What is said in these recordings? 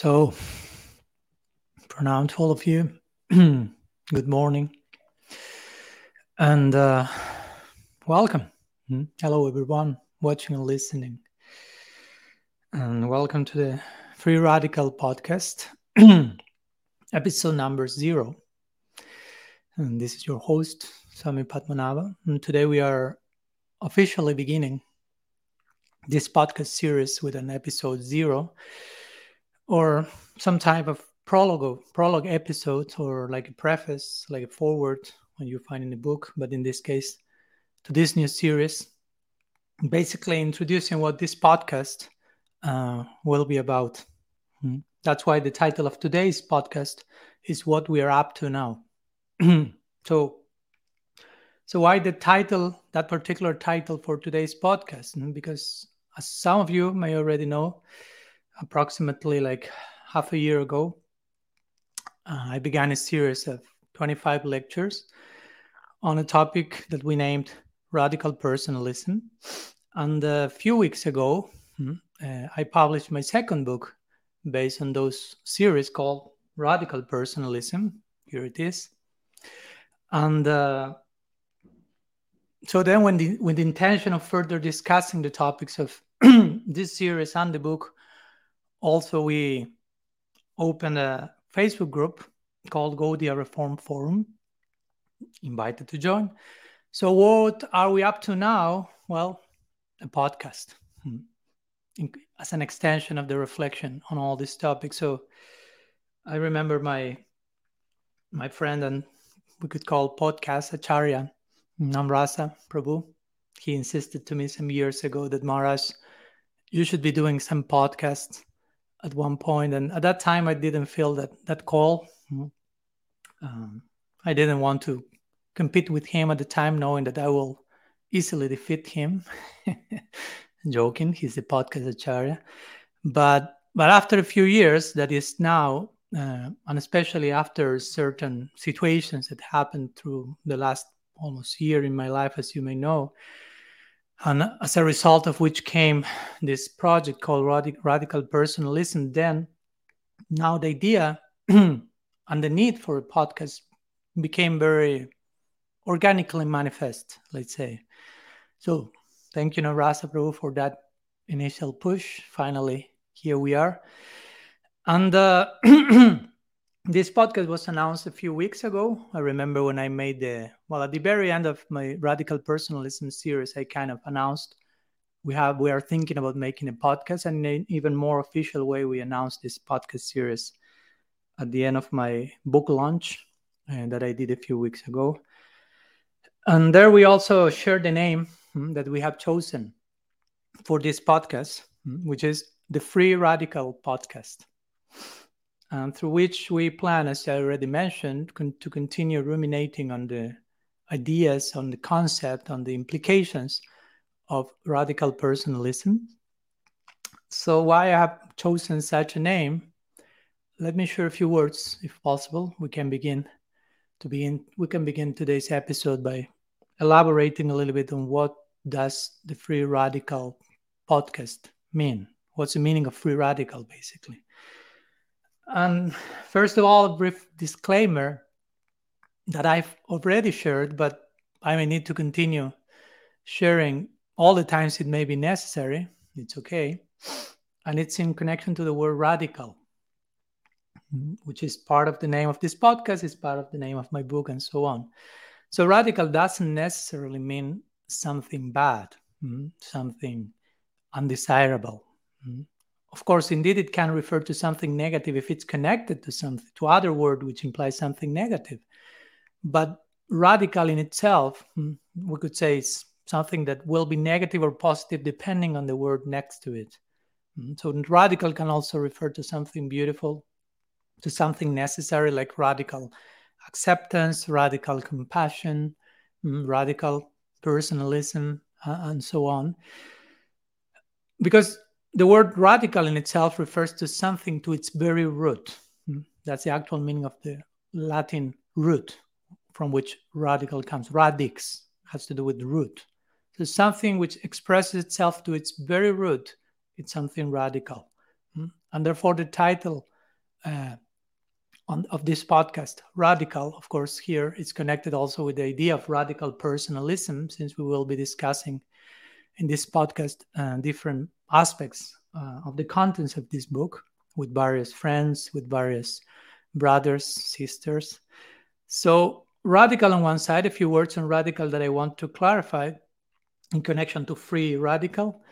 So, now, to all of you, good morning and uh, welcome. Hmm? Hello, everyone watching and listening. And welcome to the Free Radical podcast, episode number zero. And this is your host, Swami Padmanabha. And today we are officially beginning this podcast series with an episode zero or some type of prologue prologue episode or like a preface like a forward when you find in the book. But in this case to this new series basically introducing what this podcast uh, will be about. Hmm. that's why the title of today's podcast is what we are up to now. So so why the title that particular title for today's podcast? Hmm, because as some of you may already know approximately like half a year ago, uh, I began a series of 25 lectures on a topic that we named radical personalism. And a few weeks ago, hmm, uh, I published my second book based on those series called Radical Personalism. Here it is. And uh, so then, when the, with the intention of further discussing the topics of this series and the book, also we opened a facebook group called Gaudiya reform forum invited to join. So what are we up to now? Well a podcast hmm. as an extension of the reflection on all these topics. So i remember my my friend and we could call podcast acharya namrasa prabhu. He insisted to me some years ago that maharaj you should be doing some podcasts at one point, and at that time I didn't feel that that call. Um, I didn't want to compete with him at the time, knowing that I will easily defeat him. Joking, he's a podcast acharya, but but after a few years, that is now, uh, and especially after certain situations that happened through the last almost year in my life, as you may know, and as a result of which came this project called Radic- Radical Personalism. Then, now the idea and the need for a podcast became very organically manifest, let's say. So, thank you, Narasa Prabhu, for that initial push. Finally, here we are. And uh, this podcast was announced a few weeks ago. I remember when I made the well at the very end of my radical personalism series, I kind of announced we have we are thinking about making a podcast, and in an even more official way, we announced this podcast series at the end of my book launch uh, that I did a few weeks ago. And there we also shared the name hmm, that we have chosen for this podcast, hmm, which is the Free Radical Podcast um, through which we plan, as I already mentioned, con- to continue ruminating on the ideas, on the concept, on the implications of radical personalism. So, why I have chosen such a name? Let me share a few words, if possible. We can begin to begin. We can begin today's episode by elaborating a little bit on what does the free radical podcast mean. What's the meaning of free radical, basically? And first of all, a brief disclaimer that I've already shared, but I may need to continue sharing all the times it may be necessary. It's okay. And it's in connection to the word radical, which is part of the name of this podcast, is part of the name of my book, and so on. So, radical doesn't necessarily mean something bad, something undesirable. Of course, indeed, it can refer to something negative if it's connected to something, to other word which implies something negative. But radical in itself, hmm, we could say, is something that will be negative or positive depending on the word next to it. Hmm, so radical can also refer to something beautiful, to something necessary, like radical acceptance, radical compassion, hmm, radical personalism, uh, and so on. Because the word radical in itself refers to something to its very root. Hmm? That's the actual meaning of the Latin root from which radical comes. Radix has to do with root. So something which expresses itself to its very root, it's something radical. Hmm? And therefore, the title uh, on, of this podcast. Radical, of course, here it's connected also with the idea of radical personalism, since we will be discussing in this podcast uh, different aspects uh, of the contents of this book with various friends, with various brothers, sisters. So, radical on one side, a few words on radical that I want to clarify in connection to free radical.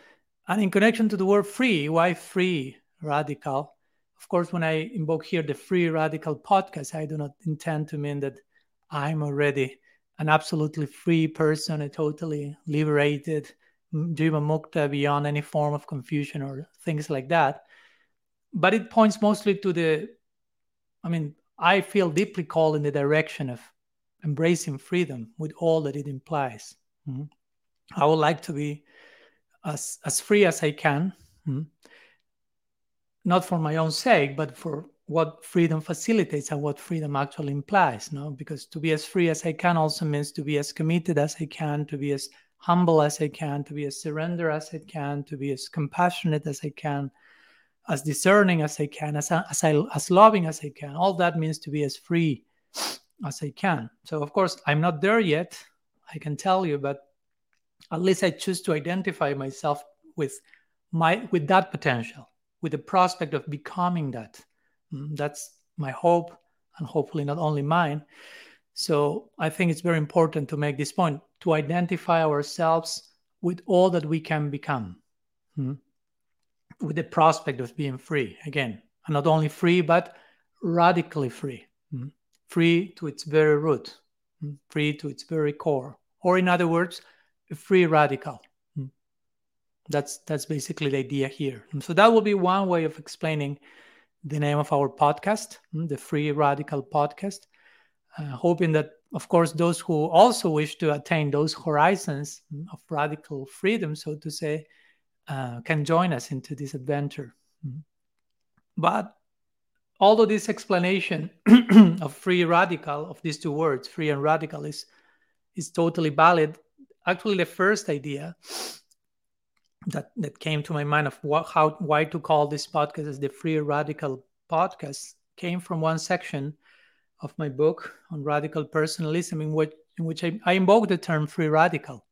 And in connection to the word free, why free radical? Of course, when I invoke here the free radical podcast, I do not intend to mean that I'm already an absolutely free person, a totally liberated, jiva mukta beyond any form of confusion or things like that. But it points mostly to the, I mean, I feel deeply called in the direction of embracing freedom with all that it implies. Mm-hmm. I would like to be as as free as I can, mm-hmm. not for my own sake, but for what freedom facilitates and what freedom actually implies. No, because to be as free as I can also means to be as committed as I can, to be as humble as I can, to be as surrender as I can, to be as compassionate as I can, as discerning as I can, as as, I, as loving as I can. All that means to be as free as I can. So of course I'm not there yet. I can tell you, but at least I choose to identify myself with my with that potential, with the prospect of becoming that. Mm, that's my hope, and hopefully not only mine. So I think it's very important to make this point to identify ourselves with all that we can become, hmm? with the prospect of being free again, and not only free but radically free, hmm? free to its very root, hmm? free to its very core, or in other words, free radical. Hmm? That's that's basically the idea here. So that will be one way of explaining the name of our podcast, hmm? the Free Radical Podcast, uh, hoping that, of course, those who also wish to attain those horizons of radical freedom, so to say, uh, can join us into this adventure. Hmm? But although this explanation of free radical of these two words, free and radical, is is totally valid, actually the first idea that that came to my mind of what, how why to call this podcast as the free radical podcast came from one section of my book on radical personalism in which in which I, I invoke the term free radical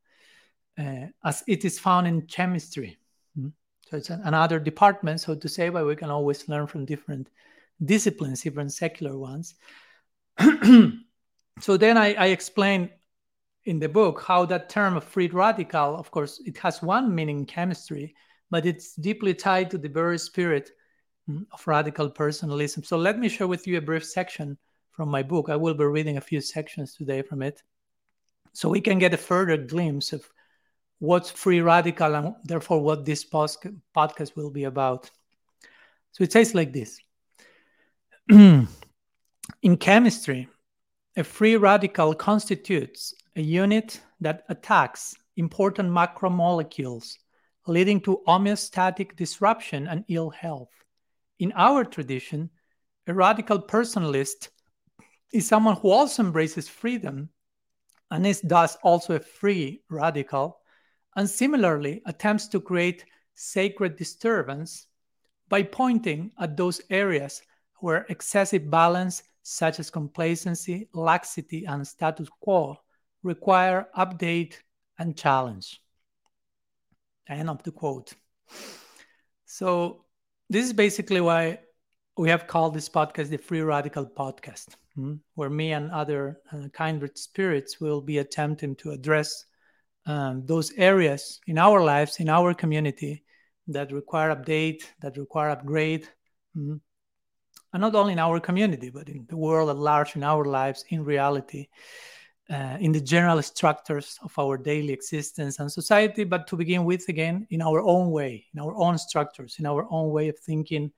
uh, as it is found in chemistry. Mm-hmm. So it's another department, so to say, but we can always learn from different disciplines, even secular ones. so then I, I explain in the book how that term of free radical, of course, it has one meaning in chemistry, but it's deeply tied to the very spirit mm, of radical personalism. So let me share with you a brief section from my book. I will be reading a few sections today from it. So we can get a further glimpse of what's free radical and therefore what this podcast will be about. So it says like this In chemistry, a free radical constitutes a unit that attacks important macromolecules, leading to homeostatic disruption and ill health. In our tradition, a radical personalist is someone who also embraces freedom and is thus also a free radical, and similarly attempts to create sacred disturbance by pointing at those areas where excessive balance, such as complacency, laxity, and status quo, require update and challenge. End of the quote. So, this is basically why we have called this podcast the Free Radical Podcast? Where me and other uh, kindred spirits will be attempting to address um, those areas in our lives, in our community, that require update, that require upgrade, hmm? and not only in our community, but in the world at large, in our lives, in reality uh, in the general structures of our daily existence and society, but to begin with, again, in our own way, in our own structures, in our own way of thinking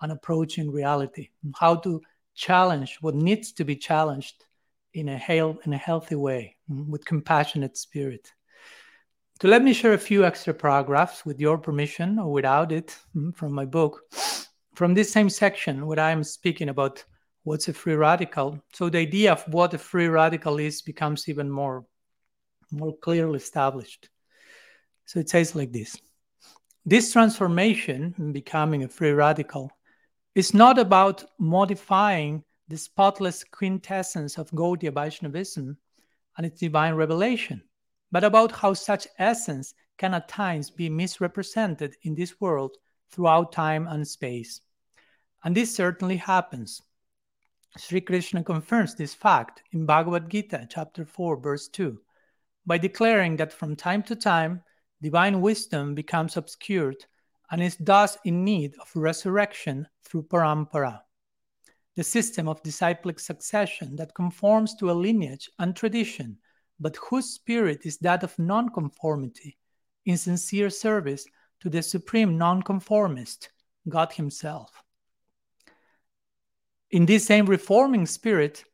and approaching reality, how to challenge what needs to be challenged in a, health, in a healthy way, mm, with compassionate spirit. So let me share a few extra paragraphs with your permission or without it mm, from my book. From this same section, where I'm speaking about what's a free radical so the idea of what a free radical is becomes even more more clearly established so it says like this this transformation in becoming a free radical is not about modifying the spotless quintessence of Gaudiya Vaishnavism and its divine revelation, but about how such essence can at times be misrepresented in this world throughout time and space. And this certainly happens. Sri Krishna confirms this fact in Bhagavad Gita, chapter 4, verse 2, by declaring that from time to time, divine wisdom becomes obscured and is thus in need of resurrection through parampara, the system of disciplic succession that conforms to a lineage and tradition, but whose spirit is that of nonconformity, in sincere service to the supreme nonconformist, God Himself. In this same reforming spirit,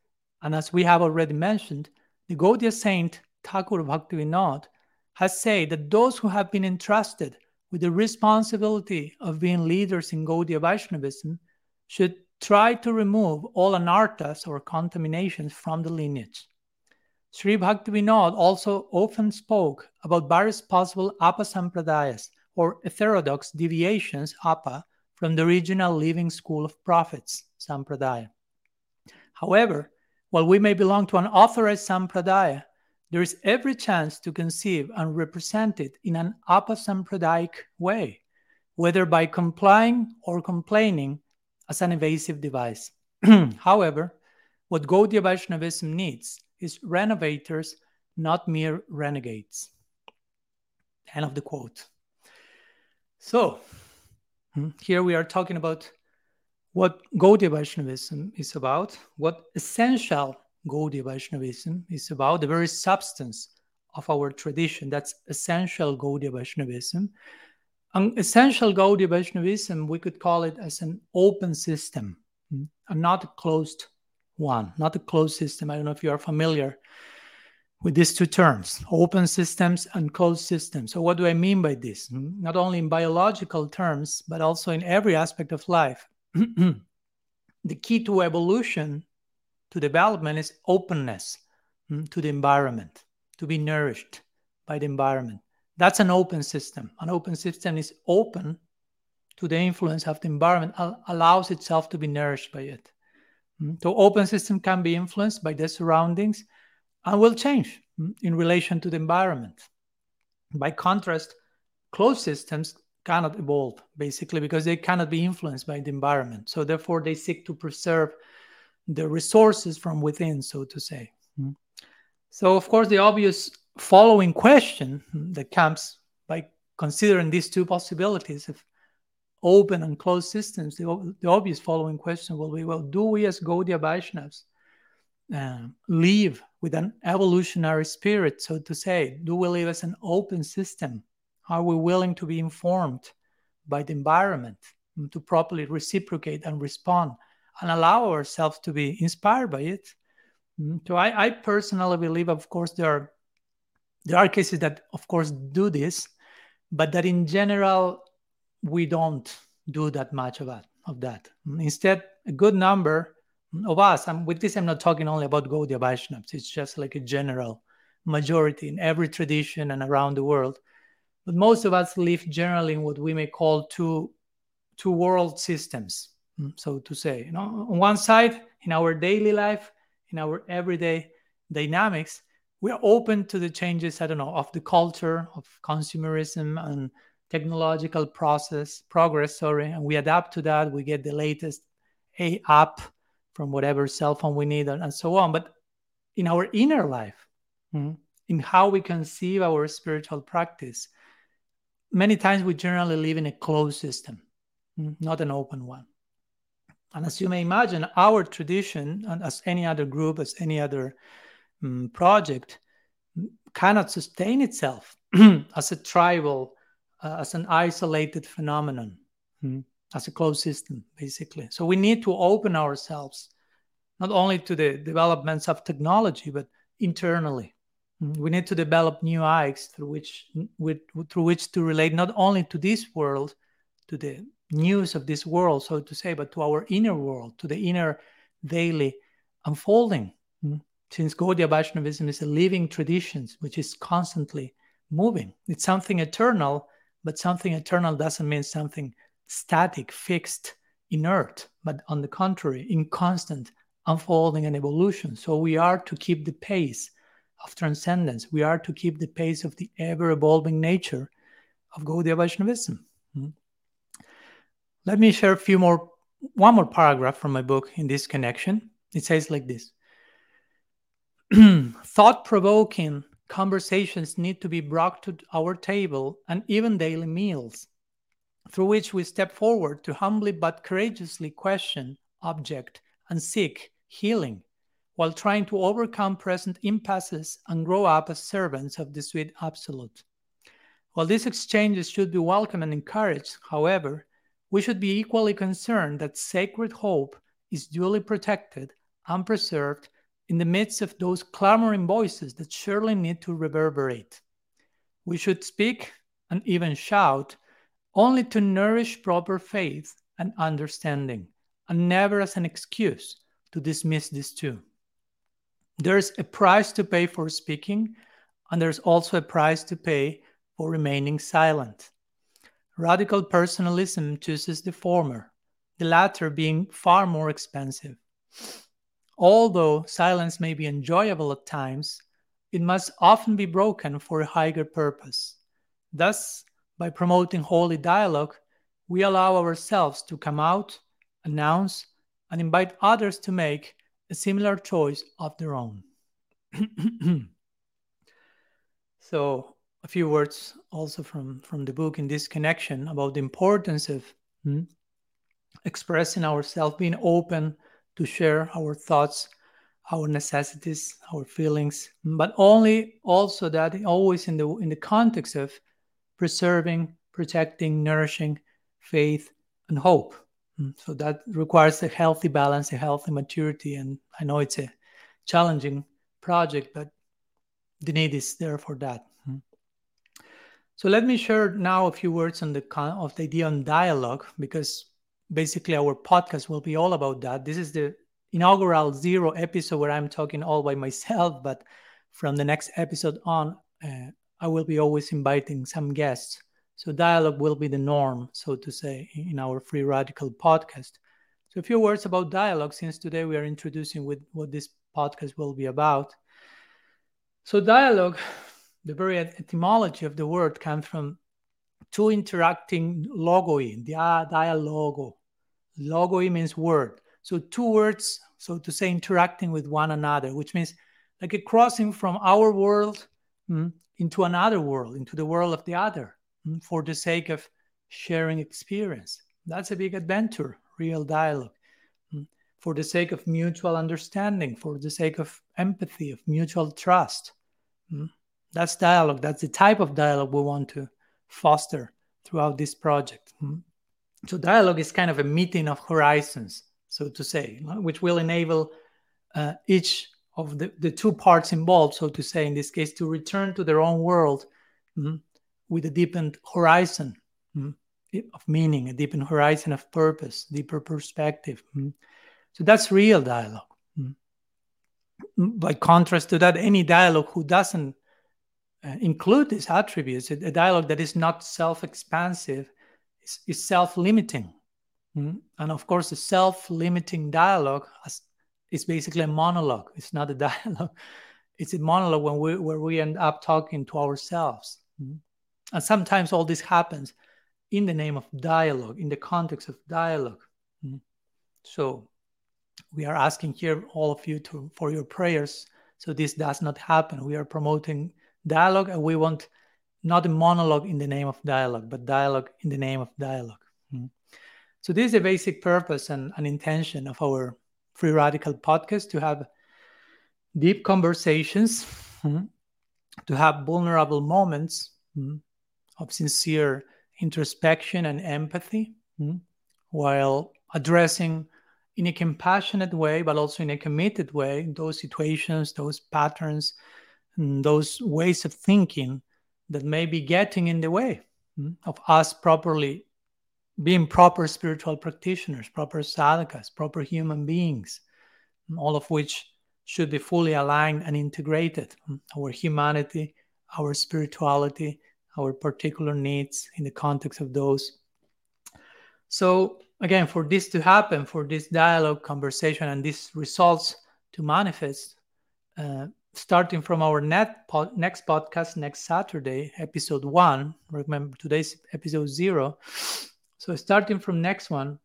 and as we have already mentioned, the Gaudiya saint Thakur Bhaktivinoda has said that those who have been entrusted with the responsibility of being leaders in Gaudiya Vaishnavism should try to remove all anarthas or contaminations from the lineage. Sri Bhaktivinoda also often spoke about various possible Apa Sampradayas or heterodox deviations Apa from the original living school of prophets Sampradaya. However, while we may belong to an authorized Sampradaya, there is every chance to conceive and represent it in an apasampradayic way, whether by complying or complaining as an evasive device. However, what Gaudiya Vaishnavism needs is renovators, not mere renegades. End of the quote. So, hmm, here we are talking about what Gaudiya Vaishnavism is about, what essential Gaudiya Vaishnavism is about, the very substance of our tradition. That's essential Gaudiya Vaishnavism. An essential Gaudiya Vaishnavism, we could call it as an open system, hmm, and not a closed one, not a closed system. I don't know if you are familiar with these two terms open systems and closed systems. So, what do I mean by this? Hmm, not only in biological terms, but also in every aspect of life. the key to evolution, to development, is openness hmm, to the environment, to be nourished by the environment. That's an open system. An open system is open to the influence of the environment, allows itself to be nourished by it. Hmm? So open system can be influenced by the surroundings and will change hmm, in relation to the environment. By contrast, closed systems cannot evolve basically because they cannot be influenced by the environment. So therefore they seek to preserve the resources from within, so to say. Hmm? So of course the obvious following question that comes by considering these two possibilities of open and closed systems, the, the obvious following question will be well, do we as Gaudiya Vaishnavas uh, live with an evolutionary spirit, so to say? Do we live as an open system? Are we willing to be informed by the environment to properly reciprocate and respond and allow ourselves to be inspired by it? Mm, so I, I personally believe, of course, there are there are cases that, of course, do this, but that in general we don't do that much of that. Of that. Instead, a good number of us, and with this, I'm not talking only about Gaudiya Vaishnavas, it's just like a general majority in every tradition and around the world. But most of us live generally in what we may call two, two world systems, so to say. You know, on one side, in our daily life, in our everyday dynamics, we are open to the changes, I don't know, of the culture, of consumerism and technological process progress sorry and we adapt to that we get the latest a app from whatever cell phone we need and, and so on but in our inner life mm-hmm, in how we conceive our spiritual practice many times we generally live in a closed system mm-hmm, not an open one and as you may imagine our tradition and as any other group as any other um, project cannot sustain itself as a tribal uh, as an isolated phenomenon, hmm, as a closed system, basically. So we need to open ourselves not only to the developments of technology, but internally. Hmm. We need to develop new eyes through which, with, through which to relate not only to this world, to the news of this world, so to say, but to our inner world, to the inner daily unfolding. Hmm. Since Gaudiya Vaishnavism is a living tradition which is constantly moving, it's something eternal but something eternal doesn't mean something static, fixed inert, but on the contrary, in constant unfolding and evolution. So we are to keep the pace of transcendence. We are to keep the pace of the ever evolving nature of Gaudiya Vaishnavism. Let me share a few more, one more paragraph from my book in this connection. It says like this Thought provoking conversations need to be brought to our table and even daily meals, through which we step forward to humbly but courageously question, object, and seek healing while trying to overcome present impasses and grow up as servants of the sweet absolute. While these exchanges should be welcome and encouraged, however, we should be equally concerned that sacred hope is duly protected and preserved in the midst of those clamoring voices that surely need to reverberate. We should speak and even shout only to nourish proper faith and understanding, and never as an excuse to dismiss these too. There's a price to pay for speaking, and there's also a price to pay for remaining silent. Radical personalism chooses the former, the latter being far more expensive. Although silence may be enjoyable at times, it must often be broken for a higher purpose. Thus, by promoting holy dialogue, we allow ourselves to come out, announce, and invite others to make a similar choice of their own. so, a few words also from, from the book in this connection about the importance of hmm, expressing ourselves, being open to share our thoughts, our necessities, our feelings, but only also that always in the in the context of preserving, protecting, nourishing faith and hope. Hmm, so that requires a healthy balance, a healthy maturity, and I know it's a challenging project, but the need is there for that. So let me share now a few words on the con- of the idea on dialogue, because basically our podcast will be all about that. This is the inaugural zero episode where I'm talking all by myself, but from the next episode on, uh, I will be always inviting some guests. So dialogue will be the norm, so to say, in our free radical podcast. So a few words about dialogue, since today we are introducing with what this podcast will be about. So, dialogue, the very etymology of the word comes from two interacting logoi, dia, dialogo. Logoi means word. So, two words, so to say, interacting with one another, which means like a crossing from our world mm, into another world, into the world of the other, mm, for the sake of sharing experience. That's a big adventure, real dialogue for the sake of mutual understanding, for the sake of empathy, of mutual trust. Hmm? That's dialogue. That's the type of dialogue we want to foster throughout this project. Hmm? So, dialogue is kind of a meeting of horizons, so to say, which will enable uh, each of the, the two parts involved, so to say, in this case, to return to their own world hmm, with a deepened horizon of meaning, a deepened horizon of purpose, deeper perspective. So that's real dialogue. Mm. By contrast to that, any dialogue who doesn't include these attributes, a, dialogue that is not self expansive, is, is self limiting. Mm. And of course, a self limiting dialogue is basically a monologue. It's not a dialogue, it's a monologue when we, where we end up talking to ourselves. Mm. And sometimes all this happens in the name of dialogue, in the context of dialogue. Mm. So we are asking here all of you to for your prayers so this does not happen we are promoting dialogue and we want not a monologue in the name of dialogue but dialogue in the name of dialogue mm-hmm. so this is the basic purpose and, and intention of our free radical podcast to have deep conversations mm-hmm. to have vulnerable moments mm-hmm, of sincere introspection and empathy while addressing in a compassionate way, but also in a committed way, those situations, those patterns, those ways of thinking that may be getting in the way hmm, of us properly being proper spiritual practitioners, proper sadhakas, proper human beings, all of which should be fully aligned and integrated. Hmm, our humanity, our spirituality, our particular needs in the context of those. So, again, for this to happen, for this dialogue, conversation, and these results to manifest, uh, starting from our po- next podcast next Saturday, episode one. Remember today's episode zero. So starting from next one,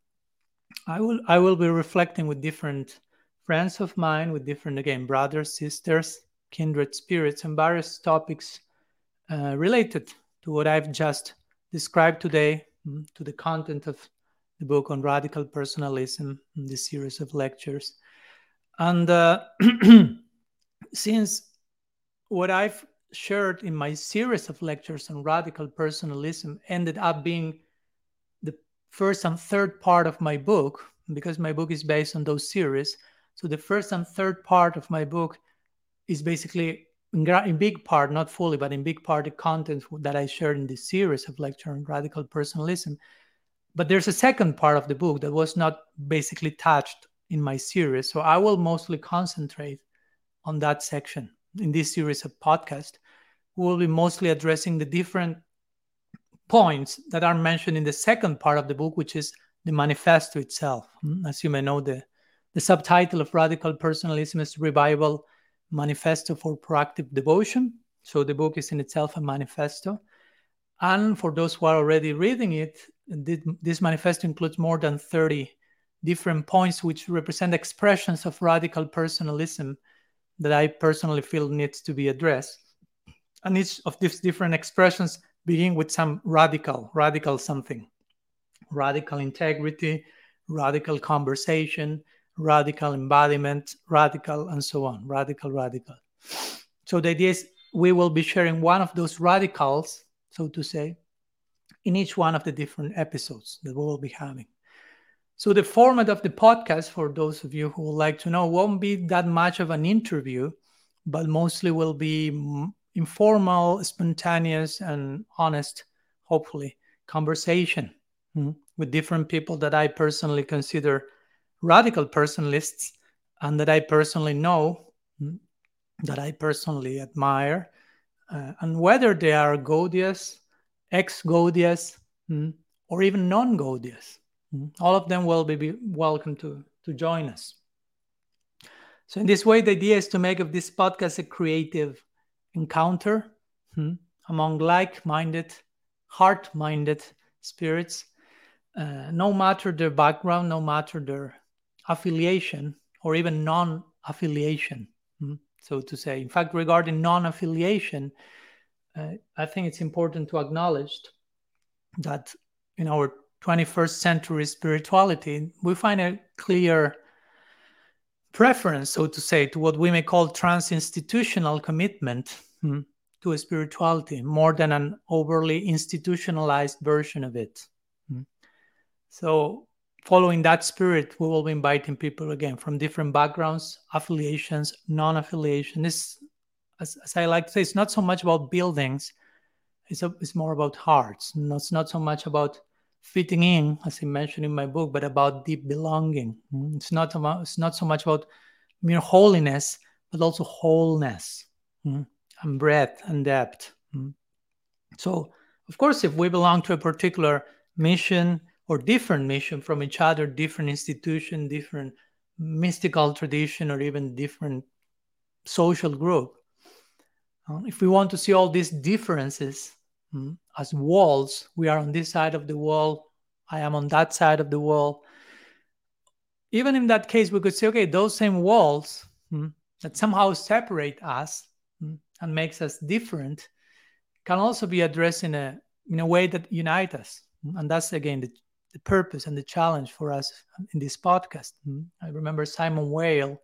I will I will be reflecting with different friends of mine, with different again brothers, sisters, kindred spirits, and various topics uh, related to what I've just described today, mm, to the content of the book on radical personalism, this series of lectures. And uh, since what I've shared in my series of lectures on radical personalism ended up being the first and third part of my book, because my book is based on those series. So the first and third part of my book is basically in, big part, not fully, but in big part, the content that I shared in this series of lecture on radical personalism. But there's a second part of the book that was not basically touched in my series. So I will mostly concentrate on that section in this series of podcast, We will be mostly addressing the different points that are mentioned in the second part of the book, which is the manifesto itself. Hmm, as you may know, the, the subtitle of Radical Personalism is Revival Manifesto for Proactive Devotion. So the book is in itself a manifesto. And for those who are already reading it, this manifesto includes more than 30 different points which represent expressions of radical personalism that I personally feel needs to be addressed. And each of these different expressions begin with some radical, radical something radical integrity, radical conversation, radical embodiment, radical, and so on. Radical, radical. So the idea is we will be sharing one of those radicals, so to say, in each one of the different episodes that we will be having. So the format of the podcast, for those of you who would like to know, won't be that much of an interview, but mostly will be informal, spontaneous, and honest, hopefully, conversation mm-hmm. with different people that I personally consider radical personalists and that I personally know, mm-hmm, that I personally admire, uh, and whether they are Gaudiyas, ex Gaudiyas, mm-hmm, or even non Gaudiyas. Mm-hmm. All of them will be welcome to, to join us. So, in this way, the idea is to make of this podcast a creative encounter hmm, among like minded, heart minded spirits, uh, no matter their background, no matter their affiliation, or even non affiliation, hmm, so to say. In fact, regarding non affiliation, uh, I think it's important to acknowledge that in our 21st century spirituality, we find a clear preference, so to say, to what we may call trans institutional commitment hmm, to a spirituality more than an overly institutionalized version of it. Hmm. So, following that spirit, we will be inviting people again from different backgrounds, affiliations, non affiliation. This, as, as, I like to say, it's not so much about buildings, it's, a, it's more about hearts. It's not so much about fitting in, as I mentioned in my book, but about deep belonging. Mm, it's not about, it's not so much about mere holiness, but also wholeness mm, and breadth and depth. Mm. So, of course, if we belong to a particular mission or different mission from each other, different institution, different mystical tradition, or even different social group, uh, if we want to see all these differences. As walls, we are on this side of the wall, I am on that side of the wall. Even in that case, we could say, okay, those same walls mm, that somehow separate us mm, and makes us different can also be addressed in a in a way that unite us. And that's again the, the purpose and the challenge for us in this podcast. I remember Simone Weil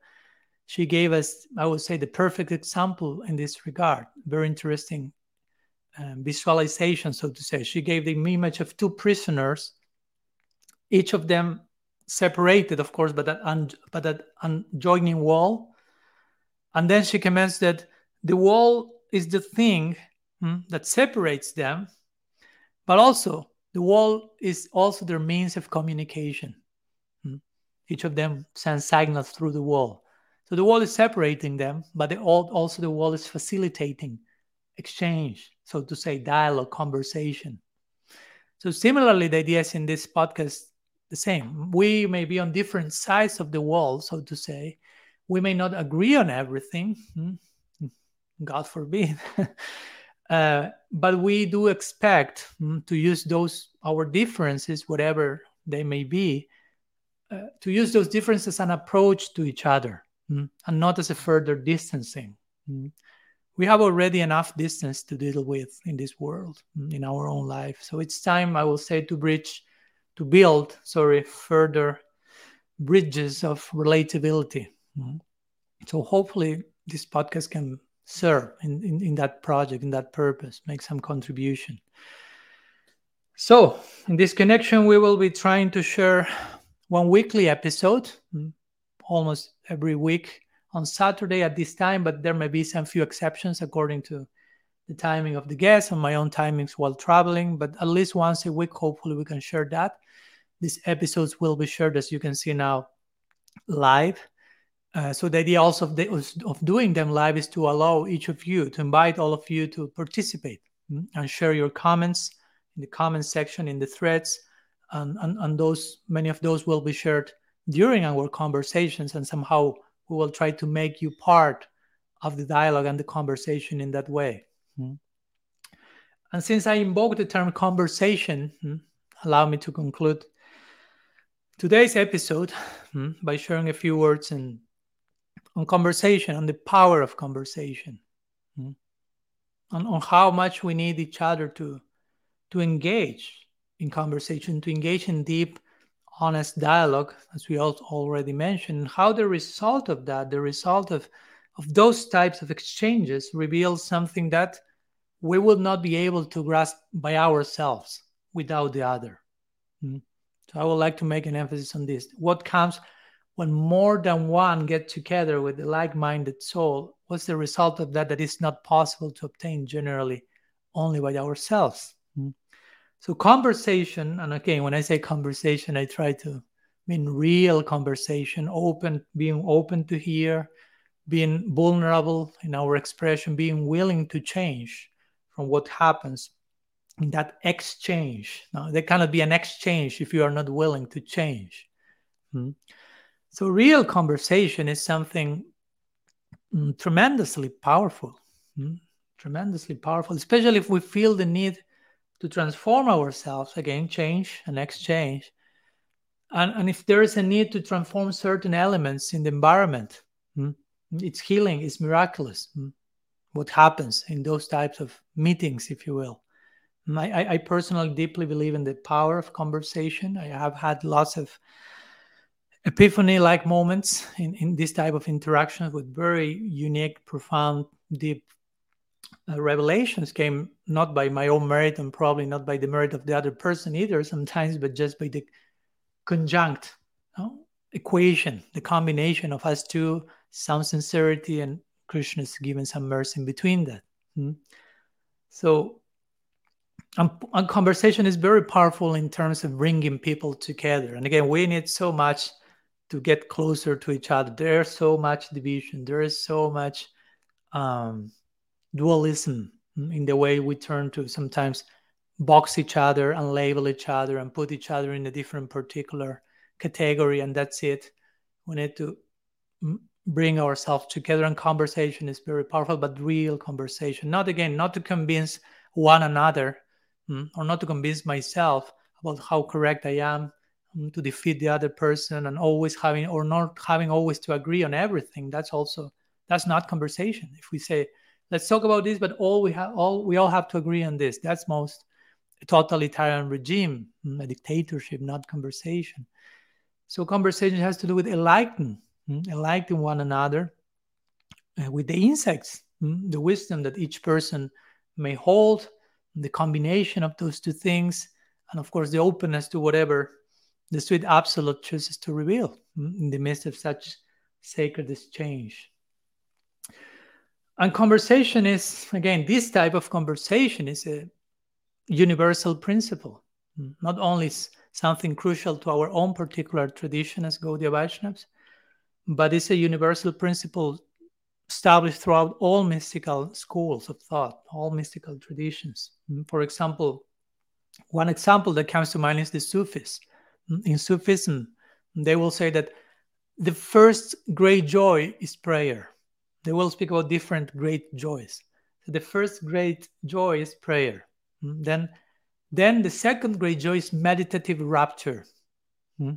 she gave us, I would say, the perfect example in this regard. Very interesting um, visualization, so to say. She gave the image of two prisoners, each of them separated, of course, but that un- but that joining wall. And then she comments that the wall is the thing hmm, that separates them, but also the wall is also their means of communication. Hmm. Each of them sends signals through the wall. So the wall is separating them, but the, also the wall is facilitating exchange, so to say, dialogue, conversation. So, similarly, the ideas in this podcast the same. We may be on different sides of the wall, so to say. We may not agree on everything. Hmm? God forbid. uh, but we do expect hmm, to use those our differences, whatever they may be, uh, to use those differences as an approach to each other hmm, and not as a further distancing. Hmm. We have already enough distance to deal with in this world, in our own life. So it's time, I will say, to bridge, to build, sorry, further bridges of relatability. So hopefully this podcast can serve in, in, in that project, in that purpose, make some contribution. So, in this connection, we will be trying to share one weekly episode mm, almost every week on Saturday at this time, but there may be some few exceptions according to the timing of the guests and my own timings while traveling. But at least once a week, hopefully, we can share that. These episodes will be shared, as you can see now, live uh, so the idea also of, the, of doing them live is to allow each of you to invite all of you to participate mm, and share your comments in the comment section in the threads and, and, and those many of those will be shared during our conversations and somehow we will try to make you part of the dialogue and the conversation in that way mm. and since i invoke the term conversation mm, allow me to conclude today's episode by sharing a few words in on conversation, on the power of conversation, mm? on, on how much we need each other to to engage in conversation, to engage in deep, honest dialogue, as we already mentioned, how the result of that, the result of of those types of exchanges reveals something that we will not be able to grasp by ourselves without the other. Mm? So I would like to make an emphasis on this. What comes when more than one get together with a like-minded soul what's the result of that that is not possible to obtain generally only by ourselves hmm? So conversation and again when i say conversation i try to mean real conversation open being open to hear being vulnerable in our expression being willing to change from what happens in that exchange. Now there cannot be an exchange if you are not willing to change. Hmm? So, real conversation is something mm, tremendously powerful, mm, tremendously powerful, especially if we feel the need to transform ourselves again, change and exchange. And, and if there is a need to transform certain elements in the environment, mm, it's healing, it's miraculous. Mm, what happens in those types of meetings, if you will. Mm, I, I personally deeply believe in the power of conversation. I have had lots of epiphany like moments in, in this type of interactions with very unique, profound, deep uh, revelations came not by my own merit and probably not by the merit of the other person either sometimes, but just by the conjunct equation, the combination of us two, some sincerity and Krishna's given some mercy in between that. Hmm? So, um, and conversation is very powerful in terms of bringing people together. And again, we need so much to get closer to each other. There's so much division. There is so much um, dualism mm, in the way we turn to sometimes box each other and label each other and put each other in a different particular category, and that's it. We need to mm, bring ourselves together, and conversation is very powerful, but real conversation. Not again, not to convince one another mm, or not to convince myself about how correct I am to defeat the other person and always having or not having always to agree on everything that's also that's not conversation if we say let's talk about this but all we have all we all have to agree on this that's most totalitarian regime mm, a dictatorship not conversation so conversation has to do with enlightening mm, enlightening one another uh, with the insights mm, the wisdom that each person may hold the combination of those two things and of course the openness to whatever the sweet absolute chooses to reveal in the midst of such sacred exchange. And conversation is, again, this type of conversation is a universal principle, not only something crucial to our own particular tradition as Gaudiya Vaishnavas, but it's a universal principle established throughout all mystical schools of thought, all mystical traditions. For example, one example that comes to mind is the Sufis In Sufism, they will say that the first great joy is prayer. They will speak about different great joys. So the first great joy is prayer. Hmm? Then, then the second great joy is meditative rapture, hmm?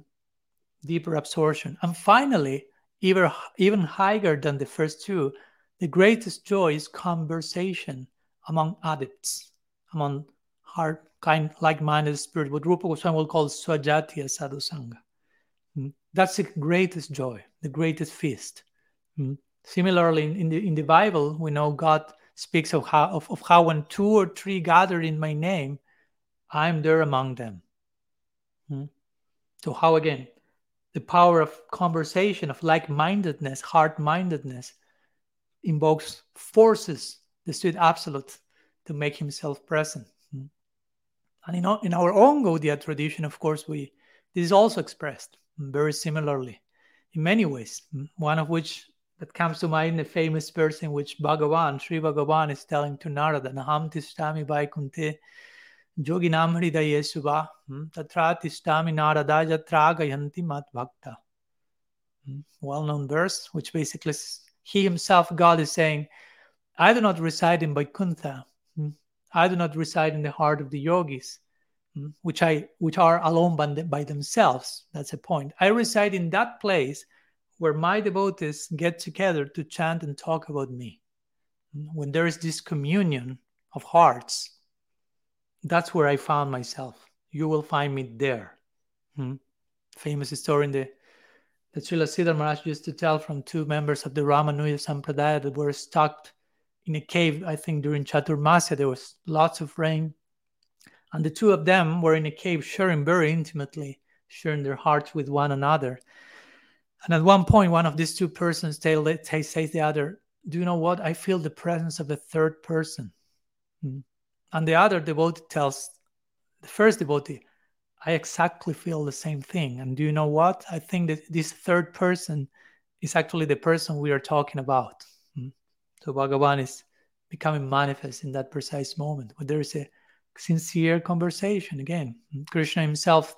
deeper absorption. And finally, even, even higher than the first two, the greatest joy is conversation among adepts, among heart, kind, like-minded spirit, what Rupa Goswami will call Swajatiya Sadhusanga. Hmm? That's the greatest joy, the greatest feast. Similarly, in, in, the in the Bible, we know God speaks of how of, of how when two or three gather in my name, I'm there among them. Hmm? So how again, the power of conversation, of like-mindedness, heart-mindedness, invokes forces the sweet absolute to make himself present. Hmm? And in, in our own Gaudiya tradition, of course, we this is also expressed very similarly in many ways. Hmm? One of which that comes to mind the famous verse in which Bhagavan, Sri Bhagavan is telling to Narada, Naham tishtami vaikunte yoginam hridaye subha hmm, tatra tishtami narada jatra gayanti mat bhakta. Hmm, well-known verse, which basically he himself, God is saying, I do not reside in Vaikuntha. Hmm, I do not reside in the heart of the yogis, which I which are alone by themselves. That's a point. I reside in that place where my devotees get together to chant and talk about me. When there is this communion of hearts, that's where I found myself. You will find me there. Hmm? Famous story in the that Srila Sridhar Maharaj used to tell from two members of the Ramanuja Sampradaya that were stuck in a cave, I think during Chaturmasya, there was lots of rain. And the two of them were in a cave sharing very intimately, sharing their hearts with one another. And at one point, one of these two persons says the other, Do you know what? I feel the presence of a third person. Hmm. And the other devotee tells the first devotee, I exactly feel the same thing. And do you know what? I think that this third person is actually the person we are talking about. Hmm. So Bhagavan is becoming manifest in that precise moment when there is a sincere conversation. Again, Krishna himself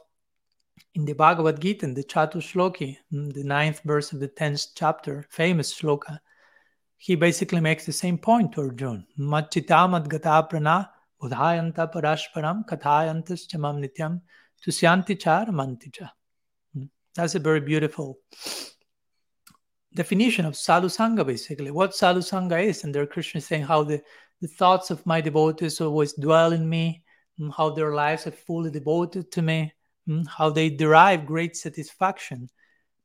in the Bhagavad Gita, in the Chatushloki, the ninth verse of the tenth chapter, famous shloka, he basically makes the same point to Arjuna. Machitamat gata prana budhayanta parashparam kathayantas chamam nityam tusyanti char manticha. Hmm. That's a very beautiful definition of sadhu sangha, basically. What sadhu sangha is, and there Krishna is saying how the, the thoughts of my devotees always dwell in me, how their lives are fully devoted to me, Hmm, Mm, how they derive great satisfaction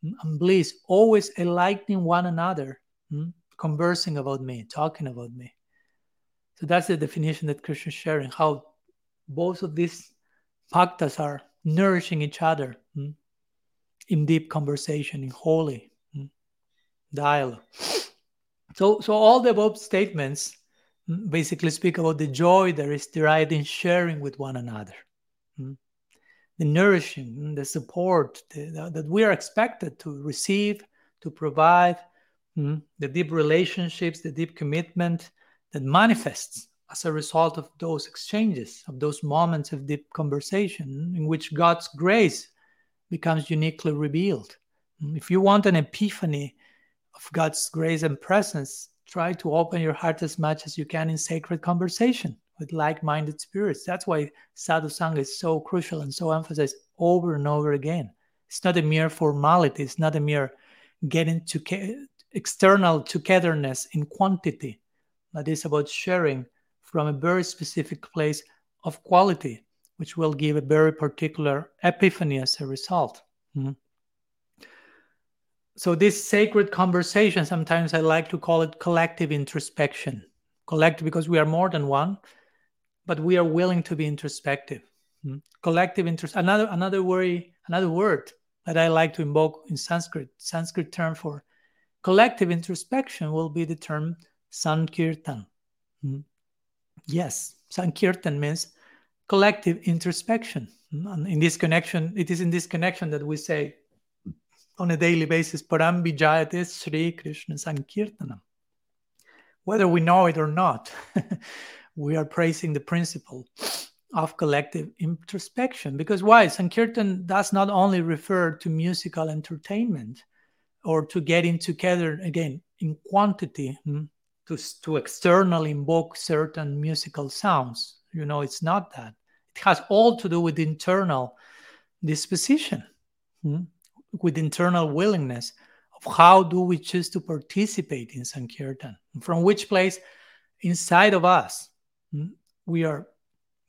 hmm, and bliss, always enlightening one another, hmm, conversing about me, talking about me. So that's the definition that Krishna is sharing, how both of these bhaktas are nourishing each other mm, in deep conversation, in holy mm, dialogue. So, so all the above statements basically speak about the joy that is derived in sharing with one another the nourishing, the support that we are expected to receive, to provide, mm, the deep relationships, the deep commitment that manifests as a result of those exchanges, of those moments of deep conversation in which God's grace becomes uniquely revealed. Mm, if you want an epiphany of God's grace and presence, try to open your heart as much as you can in sacred conversation with like-minded spirits. That's why sadhu sangha is so crucial and so emphasized over and over again. It's not a mere formality. It's not a mere getting to external togetherness in quantity, but it's about sharing from a very specific place of quality, which will give a very particular epiphany as a result. Mm-hmm. So, this sacred conversation, sometimes I like to call it collective introspection. Collective because we are more than one, but we are willing to be introspective. Hmm? Collective interest. Another another worry, another word that I like to invoke in Sanskrit, Sanskrit term for collective introspection will be the term sankirtan. Hmm? Yes, sankirtan means collective introspection. Hmm? And in this connection, it is in this connection that we say on a daily basis, Param Vijayate Sri Krishna Sankirtanam. Whether we know it or not, we are praising the principle of collective introspection. Because why? Sankirtan does not only refer to musical entertainment or to getting together again in quantity hmm, to, to externally invoke certain musical sounds. You know, it's not that. It has all to do with internal disposition, hmm, with internal willingness of how do we choose to participate in Sankirtan, from which place inside of us we are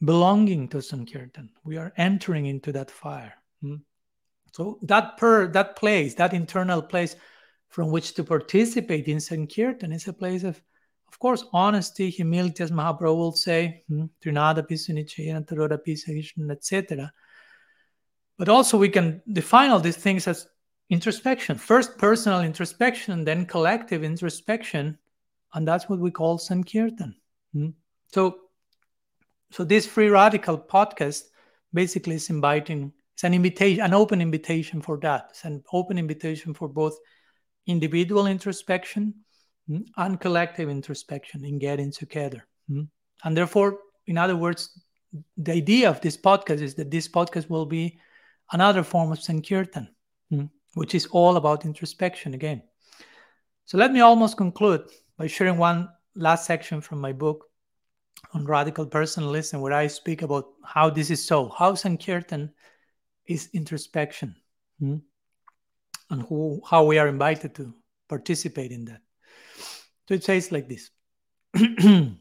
belonging to Sankirtan. We are entering into that fire. Hmm? So that per that place, that internal place from which to participate in Sankirtan is a place of, of course, honesty, humility, as Mahaprabhu will say, hmm? Trinada Pisunichayana, Taroda Pisagishna, etc. But also we can define all these things as introspection. First personal introspection, then collective introspection, and that's what we call Sankirtan. Hmm? So so this free radical podcast basically is inviting it's an invitation an open invitation for that it's an open invitation for both individual introspection mm, and collective introspection in getting together mm. and therefore in other words the idea of this podcast is that this podcast will be another form of sankirtan mm, which is all about introspection again so let me almost conclude by sharing one last section from my book on Radical Personalism, where I speak about how this is so. How Sankirtan is introspection, hmm? and who, how we are invited to participate in that. So it says like this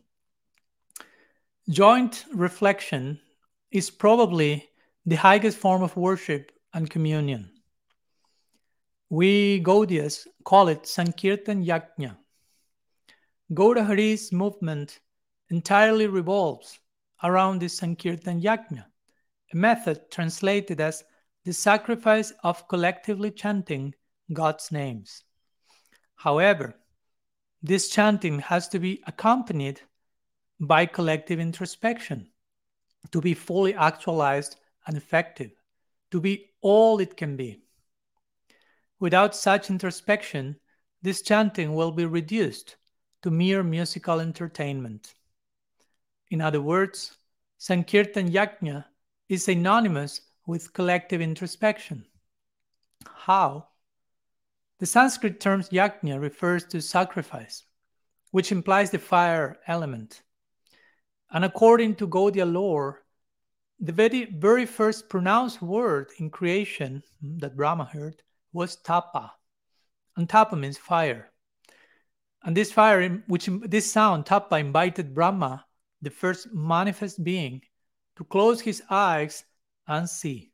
Joint reflection is probably the highest form of worship and communion. We Gaudiyas call it Sankirtan Yajna. Gaura Hari's movement entirely revolves around the Sankirtan Yajna, a method translated as the sacrifice of collectively chanting God's names. However, this chanting has to be accompanied by collective introspection to be fully actualized and effective, to be all it can be. Without such introspection, this chanting will be reduced to mere musical entertainment. In other words, Sankirtan Yajna is synonymous with collective introspection. How? The Sanskrit term yajna refers to sacrifice, which implies the fire element. And according to Gaudiya lore, the very, very first pronounced word in creation that Brahma heard was tapa. And tapa means fire. And this fire, which this sound, tapa, invited Brahma the first manifest being, to close his eyes and see,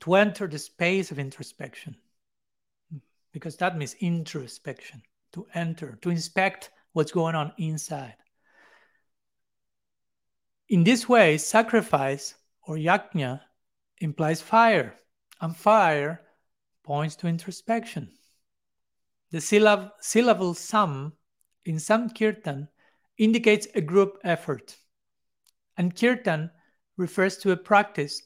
to enter the space of introspection, because that means introspection, to enter, to inspect what's going on inside. In this way, sacrifice or yajna implies fire, and fire points to introspection. The syllab- syllable sam in Sankirtan indicates a group effort. And kirtan refers to a practice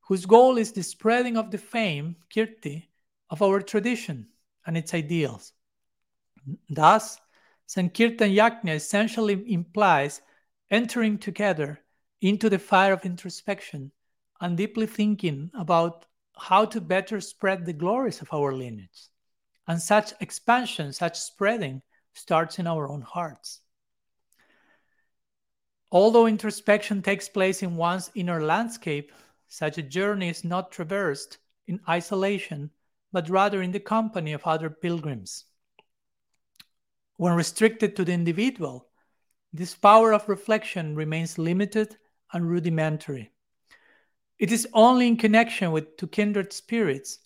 whose goal is the spreading of the fame, kirti, of our tradition and its ideals. Thus, Sankirtan Yajna essentially implies entering together into the fire of introspection and deeply thinking about how to better spread the glories of our lineage. And such expansion, such spreading, starts in our own hearts. Although introspection takes place in one's inner landscape, such a journey is not traversed in isolation, but rather in the company of other pilgrims. When restricted to the individual, this power of reflection remains limited and rudimentary. It is only in connection with two kindred spirits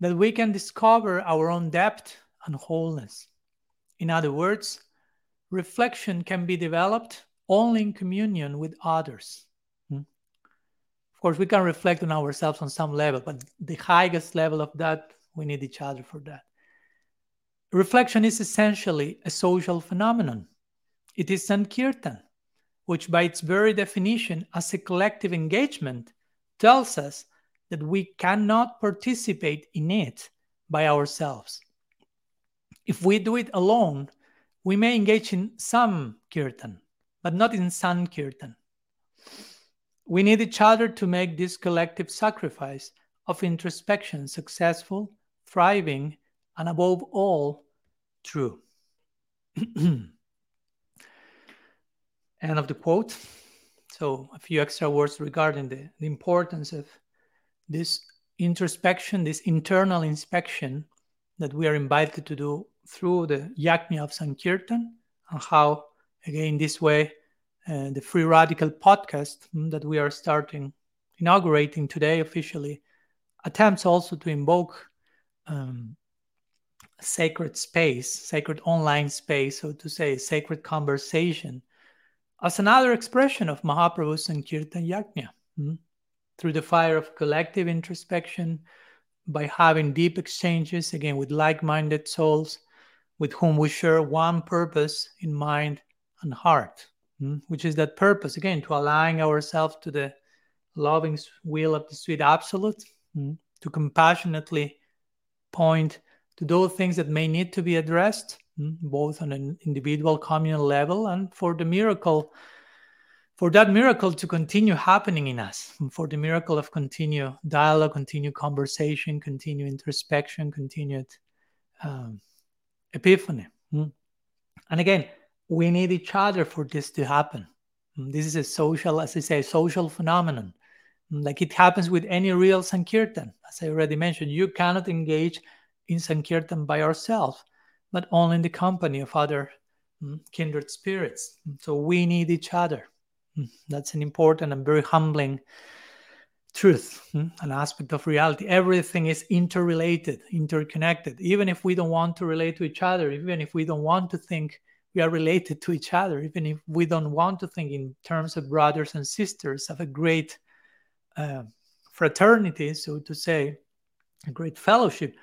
that we can discover our own depth and wholeness. In other words, reflection can be developed only in communion with others. Hmm? Of course, we can reflect on ourselves on some level, but the highest level of that, we need each other for that. Reflection is essentially a social phenomenon. It is Sankirtan, which, by its very definition as a collective engagement, tells us that we cannot participate in it by ourselves. If we do it alone, we may engage in some kirtan, but not in Sankirtan. we need each other to make this collective sacrifice of introspection successful, thriving, and above all, true. End of the quote. So, a few extra words regarding the, the importance of this introspection, this internal inspection that we are invited to do through the Yajna of Sankirtan, and how, again, this way, uh, the Free Radical podcast mm, that we are starting, inaugurating today officially, attempts also to invoke um, sacred space, sacred online space, so to say, sacred conversation, as another expression of Mahaprabhu's Sankirtan Yajna. Mm? Through the fire of collective introspection, by having deep exchanges again with like minded souls with whom we share one purpose in mind and heart, mm? which is that purpose again to align ourselves to the loving will of the sweet absolute, mm? to compassionately point to those things that may need to be addressed, mm? both on an individual communal level and for the miracle for that miracle to continue happening in us, for the miracle of continue dialogue, continue conversation, continue introspection, continued um, epiphany. And again, we need each other for this to happen. Mm. This is a social, as I say, social phenomenon. Mm. Like it happens with any real Sankirtan. As I already mentioned, you cannot engage in Sankirtan by yourself, but only in the company of other kindred spirits. So we need each other. That's an important and very humbling truth, an aspect of reality. Everything is interrelated, interconnected. Even if we don't want to relate to each other, even if we don't want to think we are related to each other, even if we don't want to think in terms of brothers and sisters of a great uh, fraternity, so to say, a great fellowship,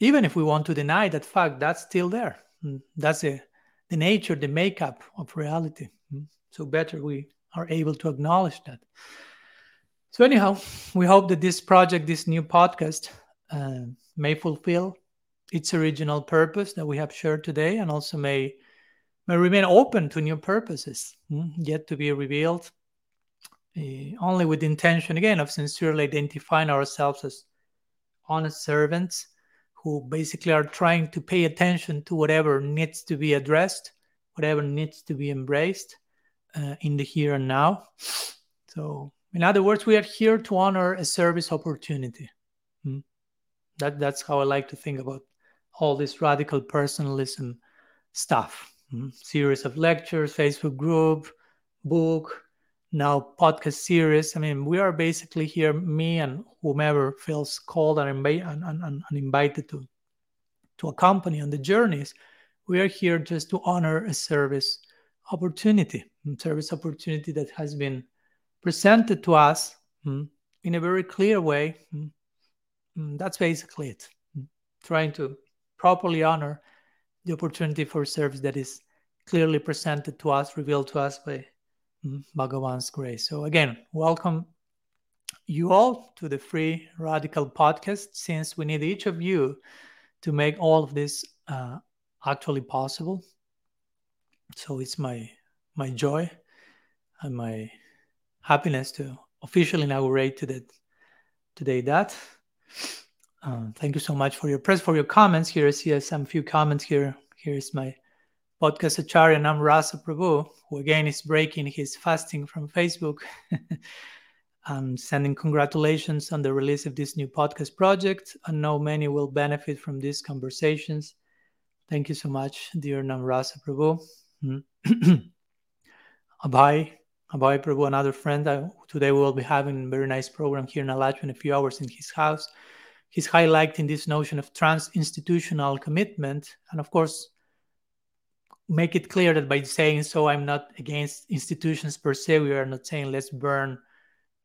even if we want to deny that fact, that's still there. Hmm, that's a, the nature, the makeup of reality. Hmm. So better we are able to acknowledge that. So anyhow, we hope that this project, this new podcast, uh, may fulfill its original purpose that we have shared today, and also may may remain open to new purposes hmm, yet to be revealed. Uh, only with the intention again of sincerely identifying ourselves as honest servants who basically are trying to pay attention to whatever needs to be addressed, whatever needs to be embraced, uh, in the here and now. So, in other words, we are here to honor a service opportunity. Hmm? That that's how I like to think about all this radical personalism stuff. Hmm? Series of lectures, Facebook group, book, now podcast series. I mean, we are basically here, me and whomever feels called and, and, and, and invited to to accompany on the journeys. We are here just to honor a service opportunity, service opportunity that has been presented to us mm, in a very clear way. Mm, mm, that's basically it. Trying to properly honor the opportunity for service that is clearly presented to us, revealed to us by Bhagavan's grace. So, again, welcome you all to the Free Radical podcast, since we need each of you to make all of this uh, actually possible so it's my my joy and my happiness to officially inaugurate today, today that. Uh, thank you so much for your press for your comments here. I see some few comments here. Here is my podcast acharya Namrasa Prabhu, who again is breaking his fasting from Facebook. and sending congratulations on the release of this new podcast project. I know many will benefit from these conversations. Thank you so much, dear Namrasa Prabhu. Mm-hmm. Abhay, Abhay Prabhu, another friend. Uh, today we will be having a very nice program here in Alachua in a few hours in his house. He's highlighting this notion of trans-institutional commitment, and of course, make it clear that by saying so, I'm not against institutions per se. We are not saying let's burn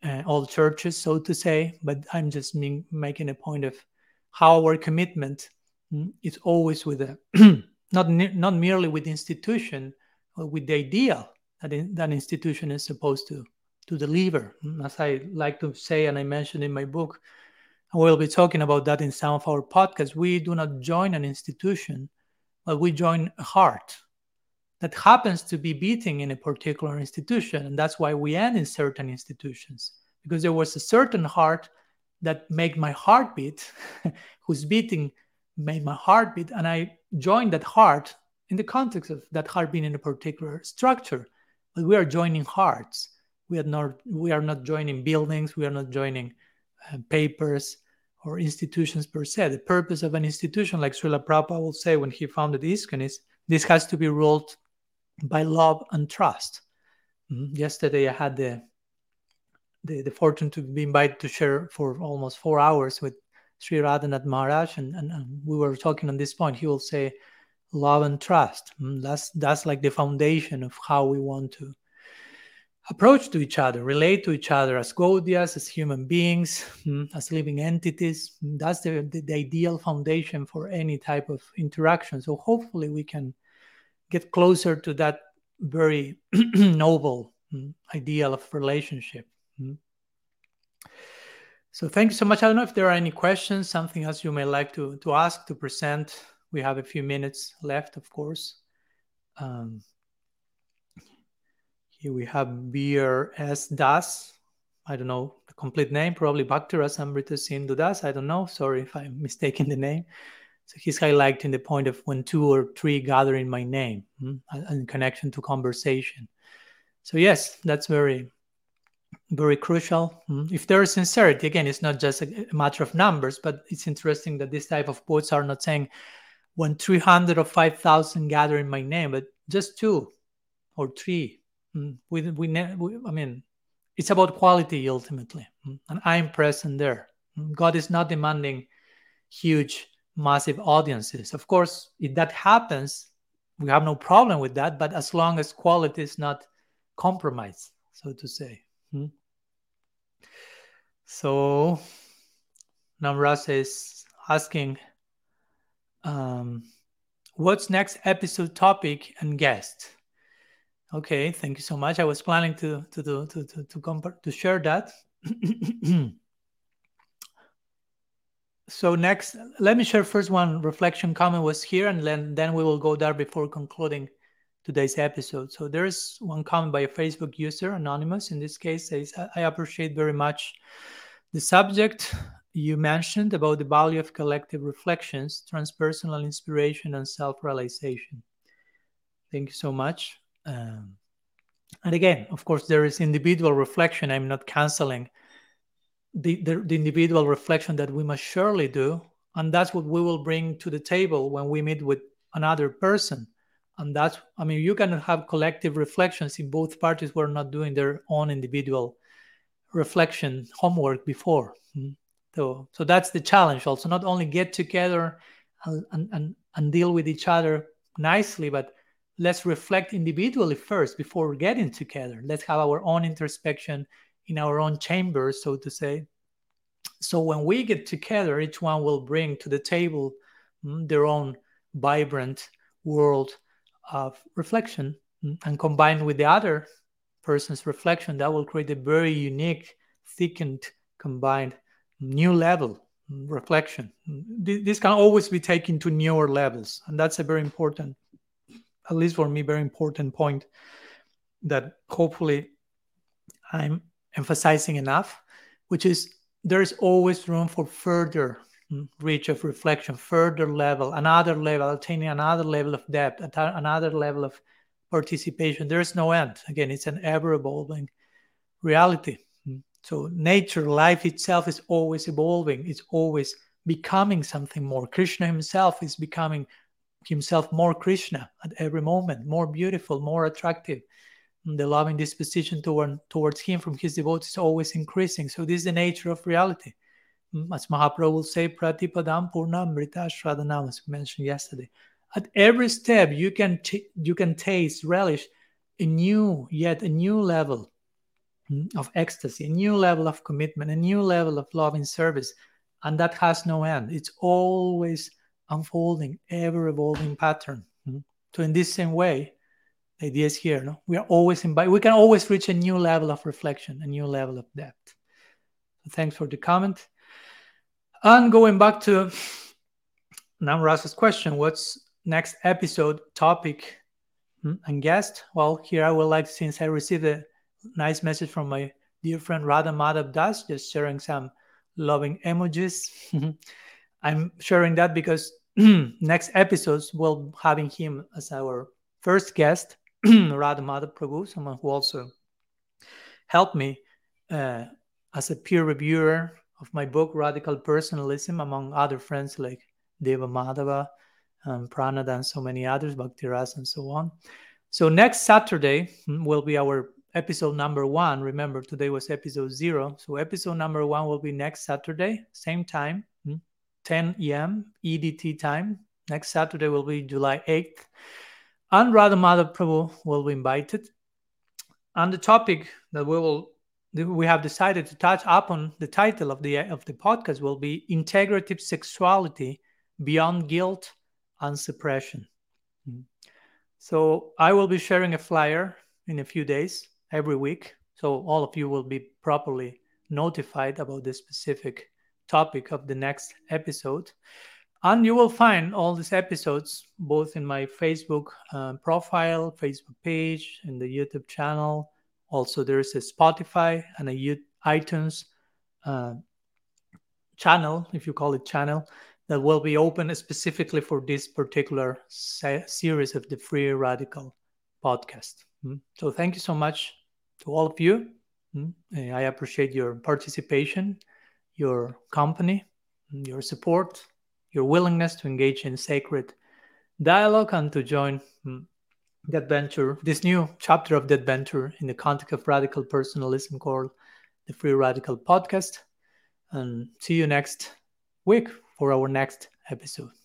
uh, all churches, so to say, but I'm just mean, making a point of how our commitment mm, is always with a not not merely with institution, but with the ideal that in, that institution is supposed to to deliver. As I like to say, and I mentioned in my book, we'll be talking about that in some of our podcasts. We do not join an institution, but we join a heart. that happens to be beating in a particular institution. And that's why we end in certain institutions, because there was a certain heart that made my heart beat, whose beating made my heart beat. And I joined that heart in the context of that heart being in a particular structure. But we are joining hearts. We are not, we are not joining buildings. We are not joining papers or institutions per se. The purpose of an institution, like Srila Prabhupada will say when he founded ISKCON, is this has to be ruled by love and trust. Mm-hmm. Yesterday, I had the, the, the fortune to be invited to share for almost four hours with Sri Radhanath Maharaj, and, and, and, we were talking on this point. He will say, "Love and trust." Mm-hmm. That's that's like the foundation of how we want to approach to each other, relate to each other as Gaudiyas, as human beings, mm-hmm. as living entities. That's the, the, the ideal foundation for any type of interaction. So hopefully, we can get closer to that very noble mm, ideal of relationship. So thank you so much. I don't know if there are any questions, something else you may like to, to ask, to present. We have a few minutes left, of course. Um, here we have Beer S. Das. I don't know the complete name, probably Bhaktiras Amrita Sindhu Das. I don't know. Sorry if I'm mistaking the name. So he's highlighting the point of when two or three gather in my name hmm, in connection to conversation. So yes, that's very, very crucial. Hmm. If there is sincerity, again, it's not just a, matter of numbers, but it's interesting that this type of quotes are not saying when 300 or 5,000 gather in my name, but just two or three. Hmm. We, we, we, I mean, it's about quality ultimately, and I'm present there. God is not demanding huge massive audiences. Of course, if that happens, we have no problem with that, but as long as quality is not compromised, so to say. So, Namrasa is asking, um, what's next episode topic and guest? Okay, thank you so much. I was planning to to to to to to, to share that. so next let me share first one reflection comment was here and then then we will go there before concluding today's episode so there's one comment by a facebook user anonymous in this case says i appreciate very much the subject you mentioned about the value of collective reflections transpersonal inspiration and self-realization thank you so much um, and again of course there is individual reflection. I'm not canceling the, the, the individual reflection that we must surely do. And that's what we will bring to the table when we meet with another person. And that's i mean you can have collective reflections if both parties were not doing their own individual reflection homework before. Hmm. so so that's the challenge also not only get together and, and, and deal with each other nicely but let's reflect individually first before getting together let's have our own introspection in our own chamber, so to say. So when we get together, each one will bring to the table mm, their own vibrant world of reflection mm, and combined with the other person's reflection, that will create a very unique, thickened, combined new level mm, reflection. This can always be taken to newer levels. And that's a very important, at least for me, very important point that hopefully I'm emphasizing enough, which is there's always room for further mm, reach of reflection, further level, another level, attaining another level of depth, another level of participation. There's no end. Again, it's an ever evolving reality. Mm. So, nature, life itself is always evolving, it's always becoming something more. Krishna himself is becoming himself more Krishna at every moment, more beautiful, more attractive the loving disposition toward, towards him from his devotees is always increasing. So this is the nature of reality. Mm, as Mahaprabhu will say, Pratipadam Purnamrita Shradanam, as we mentioned yesterday. At every step, you can t- you can taste, relish a new, yet a new level mm, of ecstasy, a new level of commitment, a new level of loving service, and that has no end. It's always unfolding, ever evolving pattern. Mm. So in this same way, the idea is here no? we are always invited we can always reach a new level of reflection a new level of depth so thanks for the comment and going back to Namrasa's question what's next episode topic hmm, and guest. Well, here I would like, since I received a nice message from my dear friend Radha Madhav Das, just sharing some loving emojis. I'm sharing that because next episodes we'll having him as our first guest, Radha Madhav Prabhu, someone who also helped me uh, as a peer reviewer of my book Radical Personalism, among other friends like Deva Madhava, um, Pranada, and so many others, Bhaktiras, and so on. So next Saturday hmm, will be our episode number one. Remember, today was episode zero. So episode number one will be next Saturday, same time, 10 a.m. EDT time. Next Saturday will be July 8th. And Radha Madhav Prabhu will be invited. And the topic that we will we have decided to touch upon the title of the of the podcast will be integrative sexuality beyond guilt and suppression. Mm-hmm. So I will be sharing a flyer in a few days every week, so all of you will be properly notified about the specific topic of the next episode. And you will find all these episodes both in my Facebook uh, profile, Facebook page, in the YouTube channel, also, there is a Spotify and a iTunes uh, channel, if you call it channel, that will be open specifically for this particular se- series of the Free Radical podcast. Mm. So, thank you so much to all of you. Mm. I appreciate your participation, your company, your support, your willingness to engage in sacred dialogue and to join mm, the adventure, this new chapter of the adventure in the context of radical personalism called the Free Radical Podcast. And see you next week for our next episode.